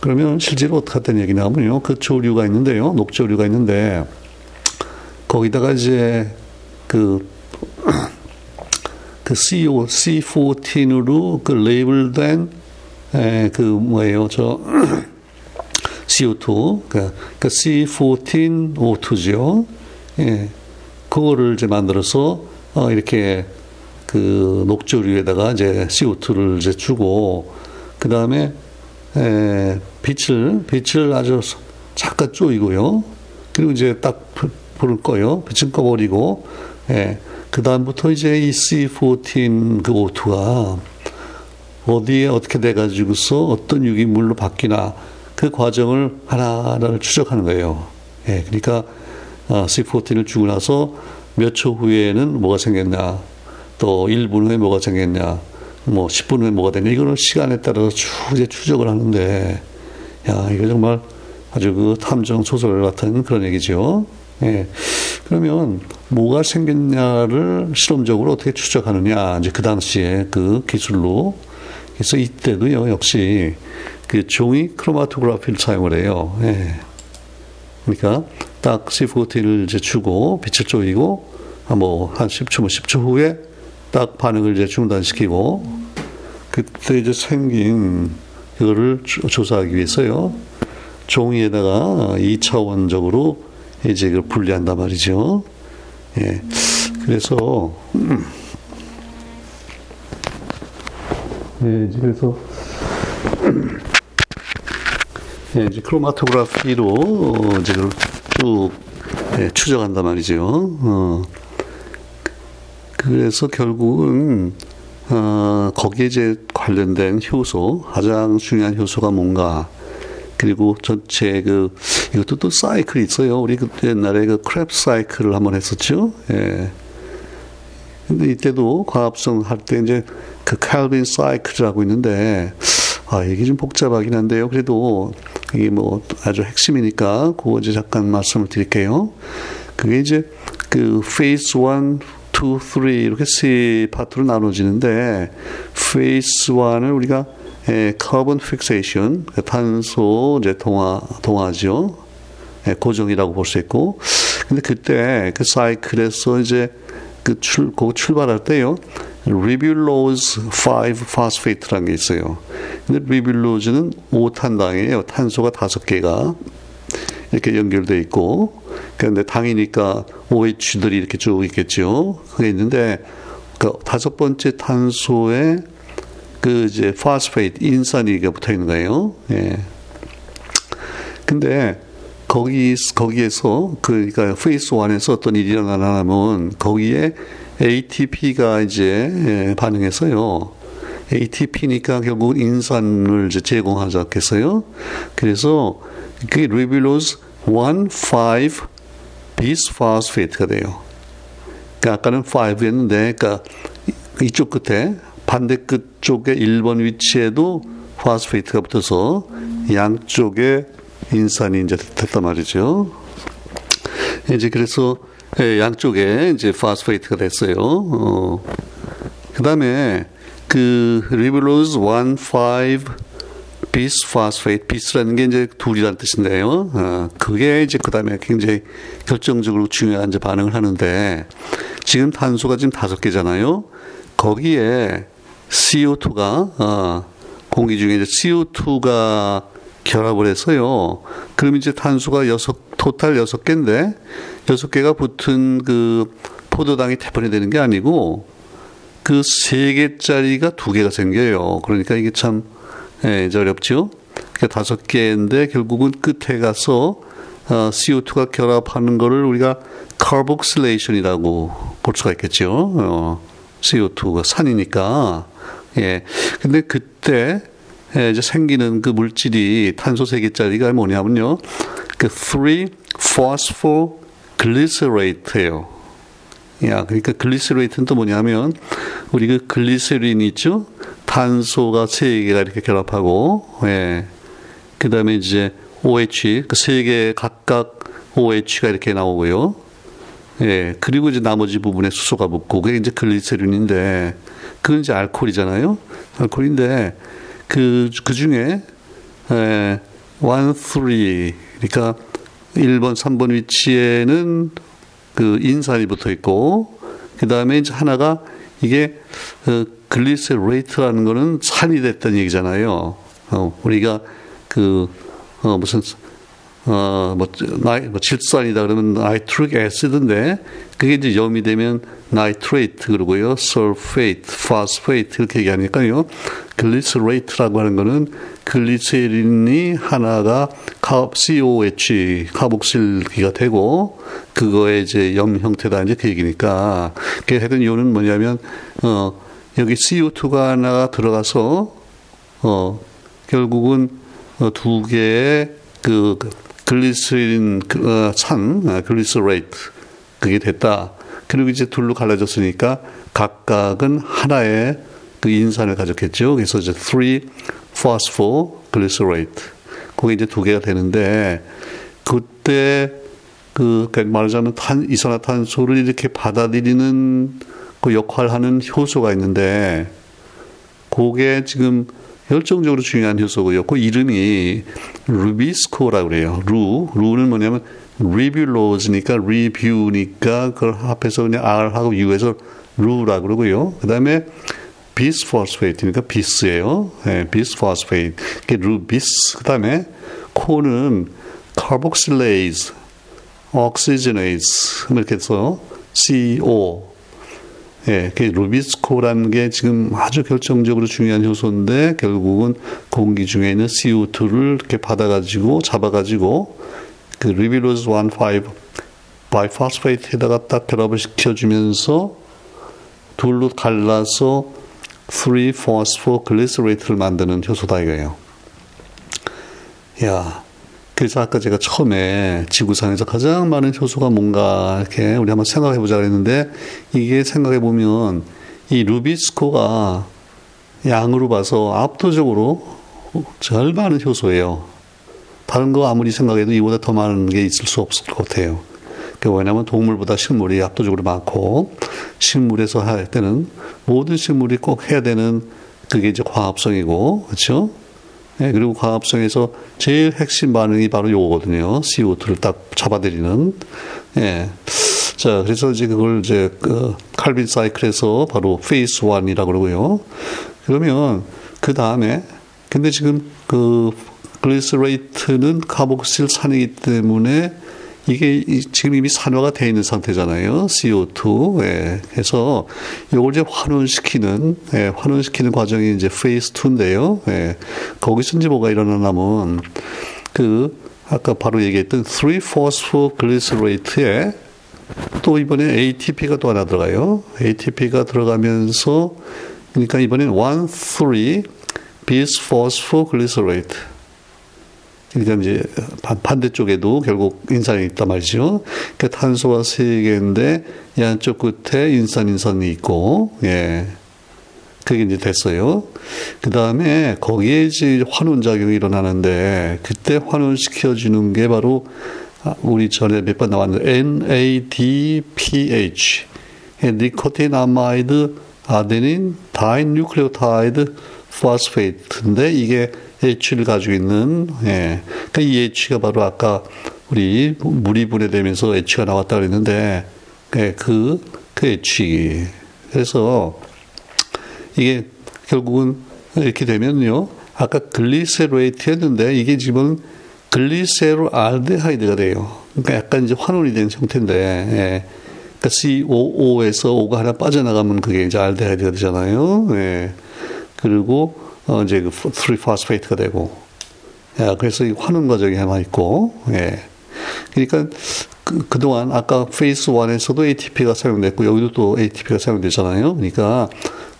그러면 실제로 어떻게 했다는 얘기냐면요. 그 조류가 있는데요. 녹조류가 있는데, 거기다가 이제 그, 그 CO, C14으로 그 레이블된 에, 그 뭐예요, 저 CO2, 그, 그 C14O2죠. 예, 그거를 이제 만들어서 어, 이렇게 그 녹조류에다가 이제 CO2를 이제 주고 그 다음에 빛을 빛을 아주 잠깐 쪼이고요. 그리고 이제 딱 불을 꺼요. 빛을 꺼버리고, 예. 그 다음부터 이제 이 C14 그 O2가 어디에 어떻게 돼가지고서 어떤 유기물로 바뀌나 그 과정을 하나하나를 추적하는 거예요. 예. 그러니까 아, C14를 주고 나서 몇 초 후에는 뭐가 생겼냐, 또 1분 후에 뭐가 생겼냐, 뭐 10분 후에 뭐가 되냐, 이거는 시간에 따라서 쭉 이제 추적을 하는데, 야, 이거 정말 아주 그 탐정 소설 같은 그런 얘기죠. 예. 그러면 뭐가 생겼냐를 실험적으로 어떻게 추적하느냐. 이제 그 당시에 그 기술로. 그래서 이때도요, 역시 그 종이 크로마토그래피를 사용을 해요. 예. 그러니까 딱 C14를 이제 주고 빛을 쪼이고 뭐한 10초, 뭐 10초 후에 딱 반응을 이제 중단시키고 그때 이제 생긴 이거를 조사하기 위해서요. 종이에다가 2차원적으로 이제 이걸 분리한단 말이죠. 예. 그래서, 예, 그래서, 예, 이제 크로마토그래피로 이제 쭉 예, 추적한단 말이죠. 어. 그래서 결국은 어, 거기에 이제 관련된 효소, 가장 중요한 효소가 뭔가, 그리고 전체 그 이것도 또 사이클이 있어요. 우리 그 옛날에 그 크렙스 사이클을 한번 했었죠. 예. 근데 이때도 광합성 할 때 이제 그 칼빈 사이클이라고 있는데 아 이게 좀 복잡하긴 한데요. 그래도 이게 뭐 아주 핵심이니까 그거 이제 잠깐 말씀을 드릴게요. 그게 이제 그 phase 1, 2, 3 이렇게 세 파트로 나눠지는데 phase 1을 우리가 예, carbon fixation, 그 탄소 이제 동화, 동화죠. 예, 고정이라고 볼 수 있고. 근데 그때 그 사이클에서 이제 그 출, 그 출발할 때요. ribulose 5 phosphate라는 게 있어요. 근데 ribulose는 5탄당이에요. 탄소가 5개가 이렇게 연결돼 있고. 그런데 당이니까 OH들이 이렇게 쭉 있겠죠. 그게 있는데 그 다섯 번째 탄소에 그 이제 phosphate 인산이가 붙어 있는 거예요. 예. 근데 거기 거기에서 그러니까 phase 1에서 어떤 일이 일어나면 거기에 ATP가 이제 예, 반응해서요. ATP니까 결국 인산을 이제 제공하지 않겠어요? 그래서 그게 ribulose 1, 5 bisphosphate가 돼요. 그러니까 아까는 5였는데, 그러니까 이쪽 끝에 반대 끝 쪽에 1번 위치에도 phosphate가 붙어서 양쪽에 인산이 이제 됐단 말이죠. 이제 그래서 예, 양쪽에 이제 phosphate가 됐어요. 어. 그 다음에 그 ribulose 1, 5 bisphosphate bis라는 게 이제 둘이라는 뜻인데요. 어, 그게 이제 그 다음에 굉장히 결정적으로 중요한 이제 반응을 하는데 지금 탄소가 지금 다섯 개잖아요. 거기에 CO2가 어, 공기 중에 이제 CO2가 결합을 해서요. 그럼 이제 탄소가 여섯 토탈 여섯 개인데 여섯 개가 붙은 그 포도당이 태분이 되는 게 아니고 그 세 개짜리가 두 개가 생겨요. 그러니까 이게 참 예, 어렵죠. 그러니까 다섯 개인데 결국은 끝에 가서 어, CO2가 결합하는 거를 우리가 carboxylation이라고 볼 수가 있겠죠. 어, CO2가 산이니까. 예. 근데 그때 예, 이제 생기는 그 물질이 탄소 세 개짜리가 뭐냐면요. 그 3-phosphoglycerate예요. 야, 그러니까 glycerate는 또 뭐냐면 우리 그 글리세린 있죠? 탄소가 세 개가 이렇게 결합하고 예. 그다음에 이제 OH 그 세 개 각각 OH가 이렇게 나오고요. 예. 그리고 이제 나머지 부분에 수소가 붙고 그게 이제 글리세린인데 그건 이제 알코올이잖아요. 알코올인데 그, 그 중에, 에, 1, 3, 그러니까 1번, 3번 위치에는 그 인산이 붙어 있고, 그 다음에 이제 하나가 이게, 어, glycerate라는 거는 산이 됐다는 얘기잖아요. 어, 우리가 그, 어, 무슨, 어, 뭐, 나이, 뭐, 질산이다 그러면 nitric acid인데, 그게 이제 염이 되면 nitrate 그러고요, sulfate, phosphate 이렇게 얘기하니까요. glycerate라고 하는 거는 글리세린이 하나가 카, COH, 카복실기가 되고, 그거에 이제 염 형태다 이제 그 얘기니까. 그 하여튼 이유는 뭐냐면, 어, 여기 CO2가 하나가 들어가서, 어, 결국은 어, 두 개의 그, 그 글리세린 그, 어, 산, 아, glycerate 그게 됐다. 그리고 이제 둘로 갈라졌으니까 각각은 하나의 그 인산을 가졌겠죠. 그래서 이제 3 phosphoglycerate 그게 이제 두 개가 되는데 그때 그 그러니까 말하자면 탄 이산화탄소를 이렇게 받아들이는 그 역할하는 효소가 있는데 그게 지금 결정적으로 중요한 효소고요. 그 이름이 RuBisCO라고 그래요. Ru, Ru는 뭐냐면 ribulose니까 ribu니까 그걸 합해서 그냥 R하고 U에서 Ru라 그러고요. 그 다음에 bisphosphate니까 bis예요. 네, bisphosphate. 그게 RuBis. 그 다음에 CO는 carboxylase, oxygenase 이렇게 해서 CO 예, 그 RuBisCO라는 게 지금 아주 결정적으로 중요한 효소인데 결국은 공기 중에 있는 CO2를 이렇게 받아가지고 잡아가지고 그 ribulose 15 biphosphate에다가 딱 결합을 시켜주면서 둘로 갈라서 3 phosphoglycerate를 만드는 효소다 이거예요. 야, 그래서 아까 제가 처음에 지구상에서 가장 많은 효소가 뭔가 이렇게 우리 한번 생각해 보자 그랬는데 이게 생각해 보면 이 루비스코가 양으로 봐서 압도적으로 제일 많은 효소예요. 다른 거 아무리 생각해도 이보다 더 많은 게 있을 수 없을 것 같아요. 왜냐하면 동물보다 식물이 압도적으로 많고 식물에서 할 때는 모든 식물이 꼭 해야 되는 그게 이제 광합성이고 그렇죠? 예, 그리고 광합성에서 제일 핵심 반응이 바로 요거거든요. CO2를 딱 잡아들이는. 예. 자, 그래서 이제 그걸 이제 그 칼빈 사이클에서 바로 phase 1이라고 그러고요. 그러면 그 다음에 근데 지금 그 glycerate는 카복실 산이기 때문에 이게 지금 이미 산화가 되어 있는 상태잖아요. CO2. 예. 그래서 이걸 이제 환원시키는, 예, 환원시키는 과정이 이제 phase 2인데요. 예. 거기서 이제 뭐가 일어나냐면, 그, 아까 바로 얘기했던 3-phosphoglycerate에 또 이번에 ATP가 또 하나 들어가요. ATP가 들어가면서, 그러니까 이번엔 1,3-bis-phosphoglycerate. 그러니까 이제 반대쪽에도 결국 인산이 있단 말이죠. 그러니까 탄소가 세 개인데 양쪽 끝에 인산 인산이 있고 예. 그게 이제 됐어요. 그 다음에 거기에 이제 환원 작용이 일어나는데 그때 환원시켜주는 게 바로 아, 우리 전에 몇 번 나왔는데 NADPH nicotinamide adenine dinucleotide phosphate인데 이게 H를 가지고 있는 예. 그러니까 이 H가 바로 아까 우리 물이 분해되면서 H가 나왔다 그랬는데 예, 그, 그 H. 그래서 이게 결국은 이렇게 되면요. 아까 글리세로에이트였는데 이게 지금 글리세로 알데하이드가 돼요. 그러니까 약간 이제 환원이 된 형태인데, 예. 그러니까 COO에서 O가 하나 빠져나가면 그게 이제 알데하이드가 되잖아요. 예. 그리고 어, 이제 그 3 phosphate가 되고, 예, 그래서 이 환원 과정이 하나 있고, 예. 그러니까 그, 그동안 아까 phase 1에서도 ATP가 사용됐고 여기도 또 ATP가 사용되잖아요. 그러니까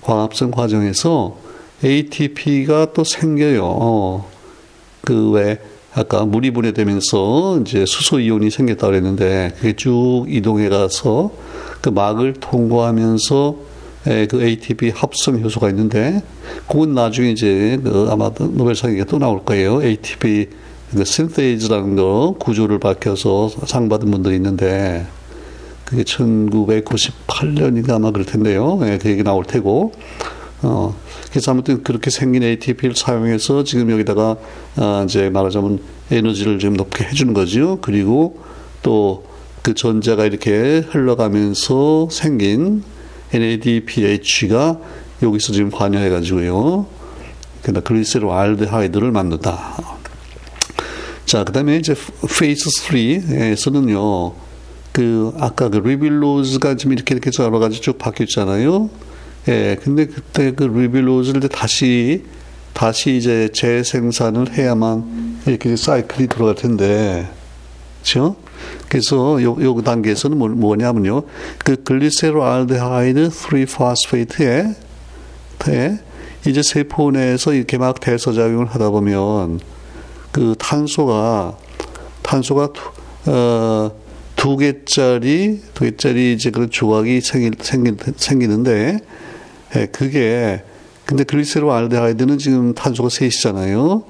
광합성 과정에서 ATP가 또 생겨요. 어, 그왜 아까 물이 분해되면서 이제 수소 이온이 생겼다 그랬는데 그게 쭉 이동해 가서 그 막을 통과하면서 그 ATP 합성 효소가 있는데 그건 나중에 이제 그 아마 노벨상에 또 나올 거예요. ATP 그 신테이즈라는 거 구조를 밝혀서 상 받은 분들이 있는데 그게 1998년인가 아마 그럴 텐데요. 예, 그 얘기 나올 테고 어 그래서 아무튼 그렇게 생긴 ATP를 사용해서 지금 여기다가 아 이제 말하자면 에너지를 좀 높게 해주는 거죠. 그리고 또 그 전자가 이렇게 흘러가면서 생긴 NADPH가 여기서 지금 관여해가지고요. 그러니까 glyceraldehyde를 만든다. 자, 그 다음에 이제 phase 3에서는요, 그, 아까 그 ribulose가 지금 이렇게 이렇게 여러 가지 쭉 바뀌었잖아요. 예, 근데 그때 그 ribulose를 다시, 다시 이제 재생산을 해야만 이렇게 사이클이 돌아갈 텐데, 그죠? 그래서 요, 요 단계에서는 뭐, 뭐냐면요. 그 glyceraldehyde 3 phosphate에 이제 세포 내에서 이렇게 막 대사작용을 하다 보면 그 탄소가 탄소가 어, 두 개짜리 두 개짜리 이제 그런 조각이 생기, 생기, 생기는데 예, 그게 근데 glyceraldehyde는 지금 탄소가 셋이잖아요.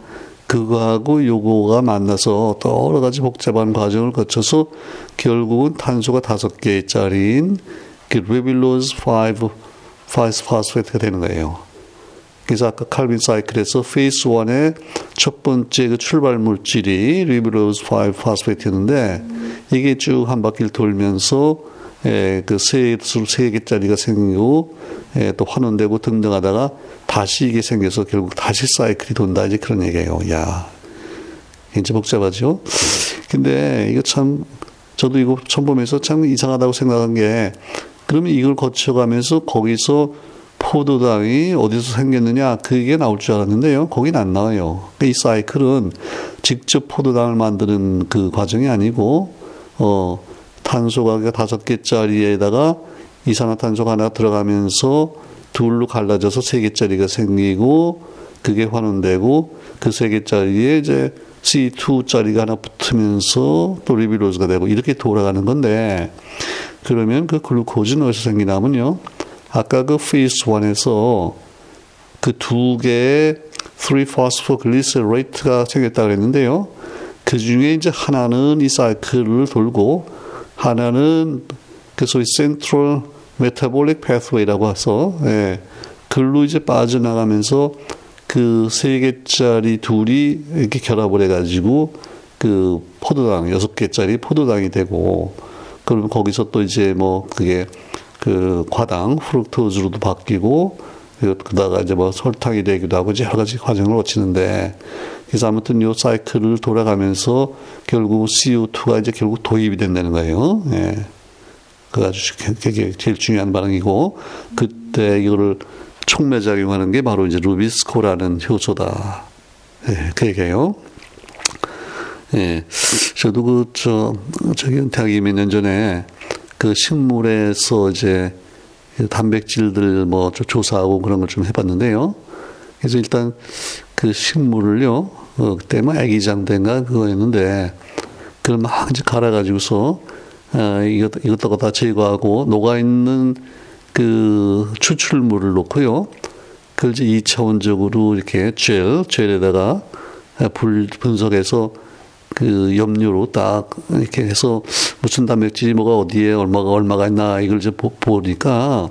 그거하고 요거가 만나서 또 여러 가지 복잡한 과정을 거쳐서 결국은 탄소가 다섯 개짜리인 그 ribulose 5 phosphate가 되는 거예요. 그래서 아까 칼빈 사이클에서 페이스 1의 첫 번째 그 출발 물질이 ribulose 5 phosphate였는데 이게 쭉 한 바퀴를 돌면서 예, 그세 세 개짜리가 생기고 예, 또 환원되고 등등 하다가 다시 이게 생겨서 결국 다시 사이클이 돈다 이제 그런 얘기예요. 야, 굉장히 복잡하죠. 근데 이거 참 저도 이거 처음 보면서 참 이상하다고 생각한 게 그러면 이걸 거쳐가면서 거기서 포도당이 어디서 생겼느냐 그게 나올 줄 알았는데요. 거긴 안 나와요. 이 사이클은 직접 포도당을 만드는 그 과정이 아니고 어 탄소가 다섯 개짜리에다가 이산화탄소가 하나 들어가면서 둘로 갈라져서 세 개짜리가 생기고 그게 환원되고 그 세 개짜리에 이제 C2짜리가 하나 붙으면서 또 ribulose가 되고 이렇게 돌아가는 건데 그러면 그 glucose는 어디서 생기냐면요. 아까 그 phase 1에서 그 두 개의 3-phosphoglycerate가 생겼다 그랬는데요. 그 중에 이제 하나는 이 사이클을 돌고 하나는 그 소위 central metabolic pathway라고 해서 예, 글로 이제 빠져나가면서 그 세 개짜리 둘이 이렇게 결합을 해가지고 그 포도당 여섯 개짜리 포도당이 되고 그러면 거기서 또 이제 뭐 그게 그 과당 fructose로도 바뀌고 그다가 이제 뭐 설탕이 되기도 하고 이제 여러 가지 과정을 거치는데 그래서 아무튼 요 사이클을 돌아가면서 결국 CO2가 이제 결국 도입이 된다는 거예요. 예. 그 아주 그게 제일 중요한 반응이고 그때 이거를 촉매작용하는 게 바로 이제 루비스코라는 효소다. 예, 그 얘기예요. 예, 저도 그, 저, 저기 대학이 몇년 전에 그 식물에서 이제 단백질들 뭐 조사하고 그런 걸 좀 해봤는데요. 그래서 일단 그 식물을요, 어, 그때 뭐 애기장대인가 그거였는데, 그걸 막 이제 갈아가지고서 어, 이것, 이것저것 다 제거하고 녹아있는 그 추출물을 놓고요. 그걸 이제 2차원적으로 이렇게 젤, 젤에다가 불 분석해서 그 염료로 딱 이렇게 해서 무슨 단백질이 뭐가 어디에 얼마가 얼마가 있나 이걸 이제 보, 보니까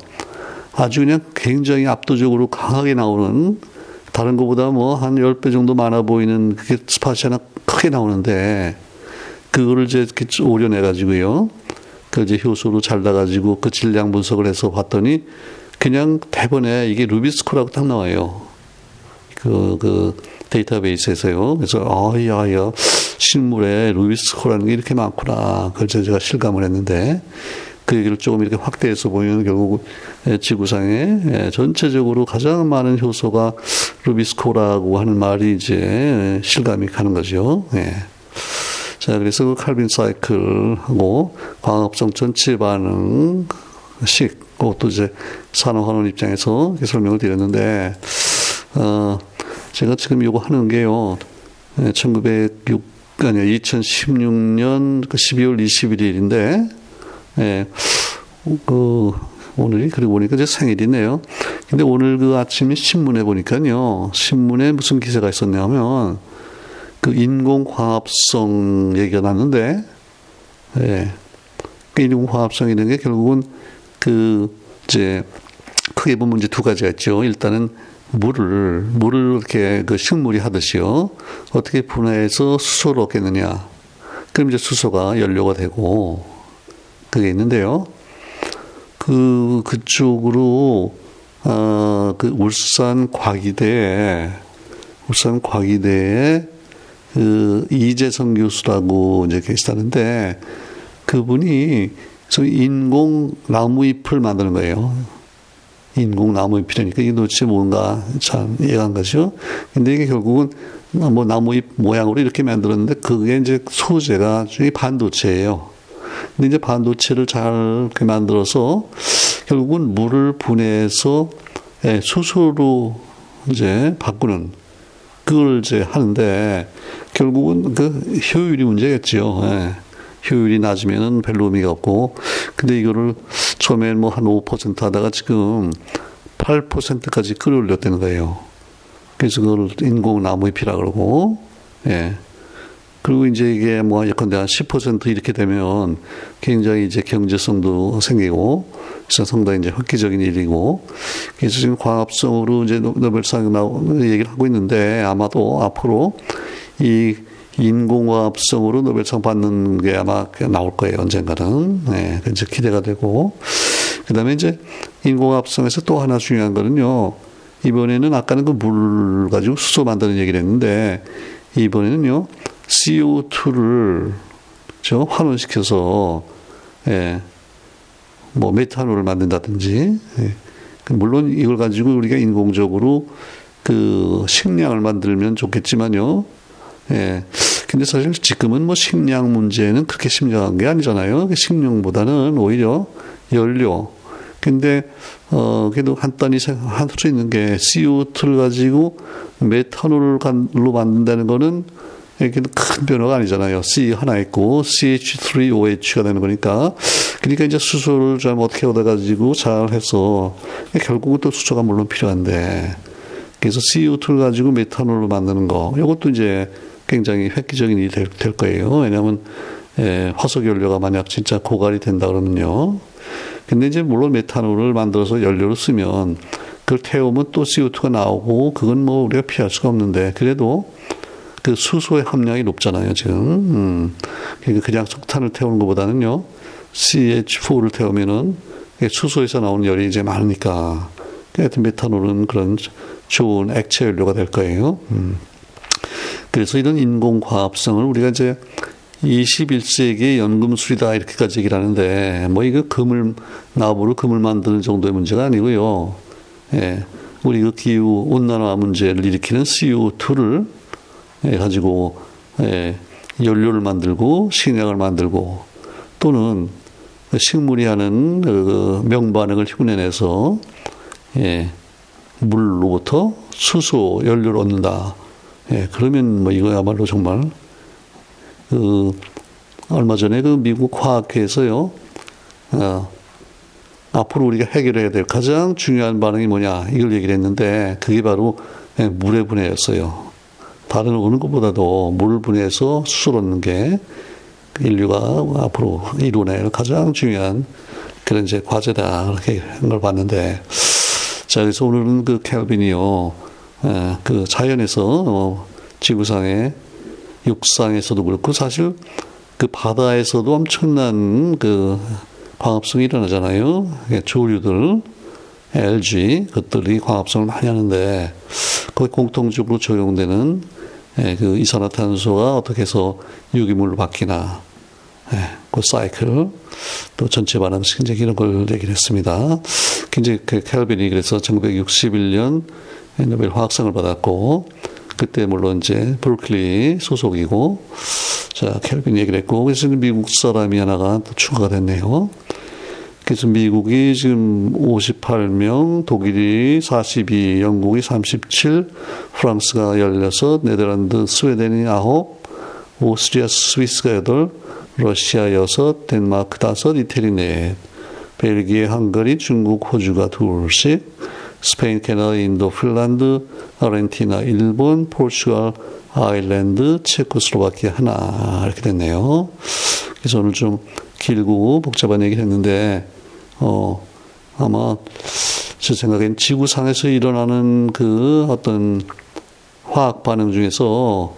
아주 그냥 굉장히 압도적으로 강하게 나오는 다른 것보다 뭐 한 10배 정도 많아 보이는 그게 스팟이 하나 크게 나오는데 그거를 이제 이렇게 오려내 가지고요. 그 이제 효소로 잘라가지고 그 질량 분석을 해서 봤더니 그냥 대본에 이게 루비스코라고 딱 나와요. 그, 그 데이터베이스에서요. 그래서, 아, 야, 야, 식물에 루비스코라는 게 이렇게 많구나. 그걸 제가 실감을 했는데, 그 얘기를 조금 이렇게 확대해서 보면 결국 지구상에 전체적으로 가장 많은 효소가 루비스코라고 하는 말이 이제 실감이 가는 거죠. 예. 자, 그래서 그 칼빈 사이클하고 광합성 전체 반응식, 그것도 이제 산업환원 입장에서 설명을 드렸는데, 어, 제가 지금 이거 하는 게요, 1906, 예, 아니, 2016년 12월 21일인데, 예, 그, 오늘이 그리고 보니까 제 생일이네요. 근데 오늘 그 아침에 신문에 보니까요, 신문에 무슨 기사가 있었냐면, 그 인공화합성 얘기가 났는데, 예. 그 인공화합성이라는 게 결국은 그, 이제, 크게 보면 이제 두 가지가 있죠. 일단은 물을, 물을 이렇게 그 식물이 하듯이요. 어떻게 분해해서 수소를 얻겠느냐. 그럼 이제 수소가 연료가 되고, 그게 있는데요. 그, 그쪽으로, 어, 그 울산 과기대, 울산 과기대에 그 이재성 교수라고 이제 계시다는데 그분이 인공 나무잎을 만드는 거예요. 인공 나무잎이라니까 이게 도대체 뭔가 참 이해가 안 가죠. 근데 이게 결국은 뭐 나무잎 모양으로 이렇게 만들었는데 그게 이제 소재가 반도체예요. 근데 이제 반도체를 잘 이렇게 만들어서 결국은 물을 분해해서 예, 수소로 이제 바꾸는 그걸 이제 하는데 결국은 그 효율이 문제겠지요. 예. 효율이 낮으면은 별로 의미가 없고, 근데 이거를 처음엔 뭐 한 5% 하다가 지금 8%까지 끌어올렸다는 거예요. 그래서 그걸 인공 나무 잎이라 그러고, 예. 그리고 이제 이게 뭐 예컨대 한 10% 이렇게 되면 굉장히 이제 경제성도 생기고, 그래서 상당히 이제 획기적인 일이고, 그래서 지금 광합성으로 이제 노벨상 나오 얘기를 하고 있는데 아마도 앞으로 이 인공화합성으로 노벨상 받는 게 아마 나올 거예요 언젠가는. 네, 이제 기대가 되고. 그다음에 이제 인공화합성에서 또 하나 중요한 거는요 이번에는 아까는 그 물 가지고 수소 만드는 얘기를 했는데 이번에는요 CO2를 저 환원시켜서 예, 뭐 메탄올을 만든다든지 예. 물론 이걸 가지고 우리가 인공적으로 그 식량을 만들면 좋겠지만요 예. 근데 사실 지금은 뭐 식량 문제는 그렇게 심각한 게 아니잖아요. 식량보다는 오히려 연료. 근데, 어, 그래도 간단히 할수 있는 게 CO2를 가지고 메탄올로 만든다는 거는 이게 큰 변화가 아니잖아요. C 하나 있고 CH3OH가 되는 거니까. 그러니까 이제 수소를 좀 어떻게 얻어가지고 잘 해서 결국은 또 수소가 물론 필요한데 그래서 CO2를 가지고 메탄올로 만드는 거. 이것도 이제 굉장히 획기적인 일이 될, 될 거예요. 왜냐하면 예, 화석 연료가 만약 진짜 고갈이 된다 그러면요. 근데 이제 물론 메탄올을 만들어서 연료를 쓰면 그걸 태우면 또 CO2가 나오고 그건 뭐 우리가 피할 수가 없는데 그래도 그 수소의 함량이 높잖아요 지금. 음. 그러니까 그냥 석탄을 태우는 것보다는요 CH4를 태우면은 수소에서 나오는 열이 이제 많으니까 하여튼 메탄올은 그런 좋은 액체 연료가 될 거예요. 음. 그래서 이런 인공과합성을 우리가 이제 21세기의 연금술이다 이렇게까지 얘기를 하는데 뭐 이거 금을 나무로 금을 만드는 정도의 문제가 아니고요. 예. 우리 그 기후 온난화 문제를 일으키는 CO2를 예, 가지고 예, 연료를 만들고 식량을 만들고 또는 식물이 하는 그 명반응을 흉내내서 예, 물로부터 수소 연료를 얻는다. 예, 그러면 뭐 이거야말로 정말 그 얼마 전에 그 미국 과학회에서요. 어, 앞으로 우리가 해결해야 될 가장 중요한 반응이 뭐냐 이걸 얘기를 했는데 그게 바로 예, 물의 분해였어요. 다른 어느 것보다도 물을 분해해서 수소를 얻는 게 인류가 앞으로 이루어낼 가장 중요한 그런 이제 과제다 이렇게 걸 봤는데 자 그래서 오늘은 그 켈빈이요 예, 그 자연에서 어, 지구상의 육상에서도 그렇고 사실 그 바다에서도 엄청난 그 광합성이 일어나잖아요. 조류들, LG 그것들이 광합성을 많이 하는데 거기 공통적으로 적용되는 예, 그 이산화탄소가 어떻게 해서 유기물로 바뀌나 예, 그 사이클 또 전체 반응식 이제 이런 걸 얘기를 했습니다. 굉장히 그 켈빈이 그래서 1961년 노벨 화학상을 받았고 그때 물론 이제 브루클리 소속이고 자, 켈빈 얘기를 했고, 그래서 미국 사람이 하나가 또 추가가 됐네요. 그래서 미국이 지금 58명, 독일이 42, 영국이 37, 프랑스가 16, 네덜란드, 스웨덴이 9, 오스트리아, 스위스가 8, 러시아 6, 덴마크 5, 이태리 4, 벨기에, 헝가리, 중국, 호주가 둘씩, 스페인, 캐나다, 인도, 핀란드, 아르헨티나, 일본, 포르투갈, 아일랜드, 체코슬로바키아 하나 이렇게 됐네요. 그래서 오늘 좀 길고 복잡한 얘기를 했는데 어 아마 제 생각엔 지구상에서 일어나는 그 어떤 화학 반응 중에서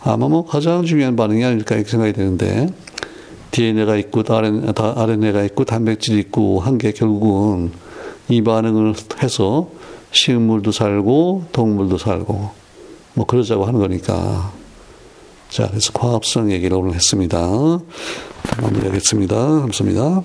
아마 뭐 가장 중요한 반응이 아닐까 이렇게 생각이 되는데 DNA가 있고 RNA가 있고 단백질이 있고 한 게 결국은 이 반응을 해서 식물도 살고 동물도 살고 뭐 그러자고 하는 거니까. 자, 그래서 과학성 얘기를 오늘 했습니다. 마무리하겠습니다. 감사합니다.